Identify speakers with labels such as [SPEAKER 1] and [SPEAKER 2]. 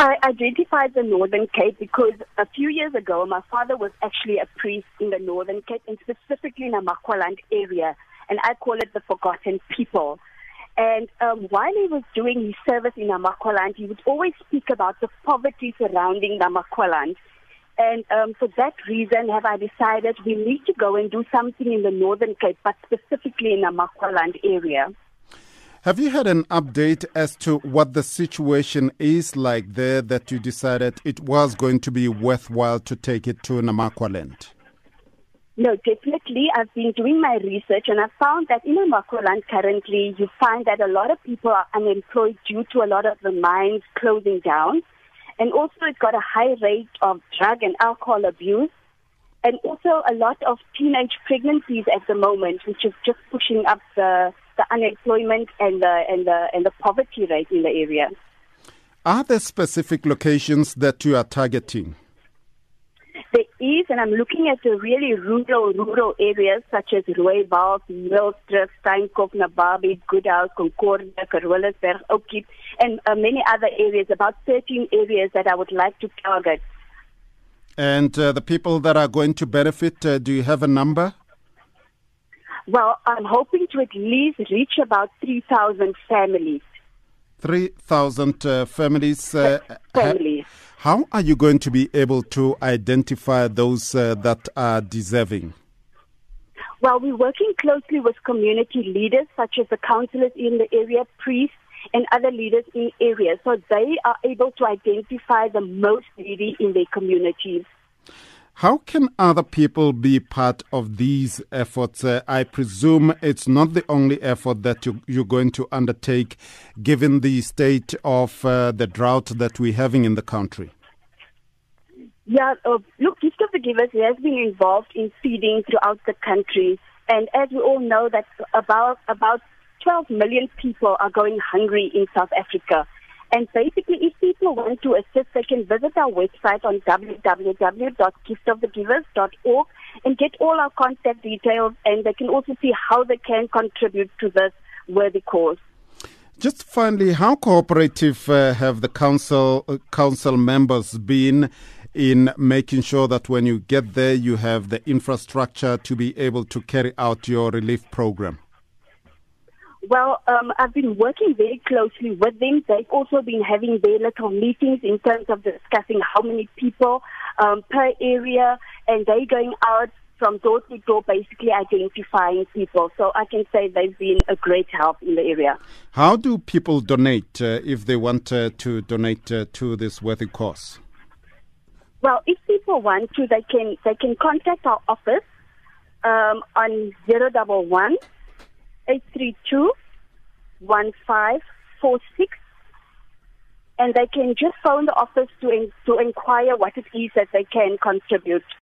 [SPEAKER 1] I identified the Northern Cape because a few years ago, my father was actually a priest in the Northern Cape and specifically in the Makwaland area. And I call it the forgotten people. And um, while he was doing his service in Namakwaland, he would always speak about the poverty surrounding Namakwaland. And um, for that reason, have I decided we need to go and do something in the Northern Cape, but specifically in the Makwaland area.
[SPEAKER 2] Have you had an update as to what the situation is like there that you decided it was going to be worthwhile to take it to Namakwaland?
[SPEAKER 1] No, definitely. I've been doing my research and I found that in Namakwaland currently, you find that a lot of people are unemployed due to a lot of the mines closing down. And also it's got a high rate of drug and alcohol abuse. And also a lot of teenage pregnancies at the moment, which is just pushing up the the unemployment and the and the and the poverty rate in the area.
[SPEAKER 2] Are there specific locations that you are targeting?
[SPEAKER 1] There is, and I'm looking at the really rural rural areas such as Rooiwald, Millstrift, Steinkopf, Nababeep, Goodhouse, Concordia, Carolusberg, Okiep, and uh, many other areas, about 13 areas that I would like to target.
[SPEAKER 2] And uh, the people that are going to benefit, uh, do you have a number?
[SPEAKER 1] Well, I'm hoping to at least reach about 3,000 families.
[SPEAKER 2] 3,000 uh, families. Uh,
[SPEAKER 1] families.
[SPEAKER 2] how are you going to be able to identify those uh, that are deserving?
[SPEAKER 1] Well, we're working closely with community leaders such as the councillors in the area, priests, and other leaders in areas so they are able to identify the most needy in their communities.
[SPEAKER 2] How can other people be part of these efforts? Uh, I presume it's not the only effort that you, are going to undertake given the state of uh, the drought that we're having in the country.
[SPEAKER 1] Yeah, uh, look, Gift of the Givers has been involved in feeding throughout the country. And as we all know, that about, about 12 million people are going hungry in South Africa. And basically, if people want to assist, they can visit our website on www.giftofthegivers.org and get all our contact details, and they can also see how they can contribute to this worthy cause.
[SPEAKER 2] Just finally, how cooperative uh, have the council uh, council members been in making sure that when you get there, you have the infrastructure to be able to carry out your relief program?
[SPEAKER 1] Well, um, I've been working very closely with them. They've also been having their little meetings in terms of discussing how many people um, per area, and they're going out from door to door, basically identifying people. So I can say they've been a great help in the area.
[SPEAKER 2] How do people donate uh, if they want uh, to donate uh, to this worthy cause?
[SPEAKER 1] Well, if people want to, they can they can contact our office um, on zero double one 832 1546 and they can just phone the office to, in, to inquire what it is that they can contribute.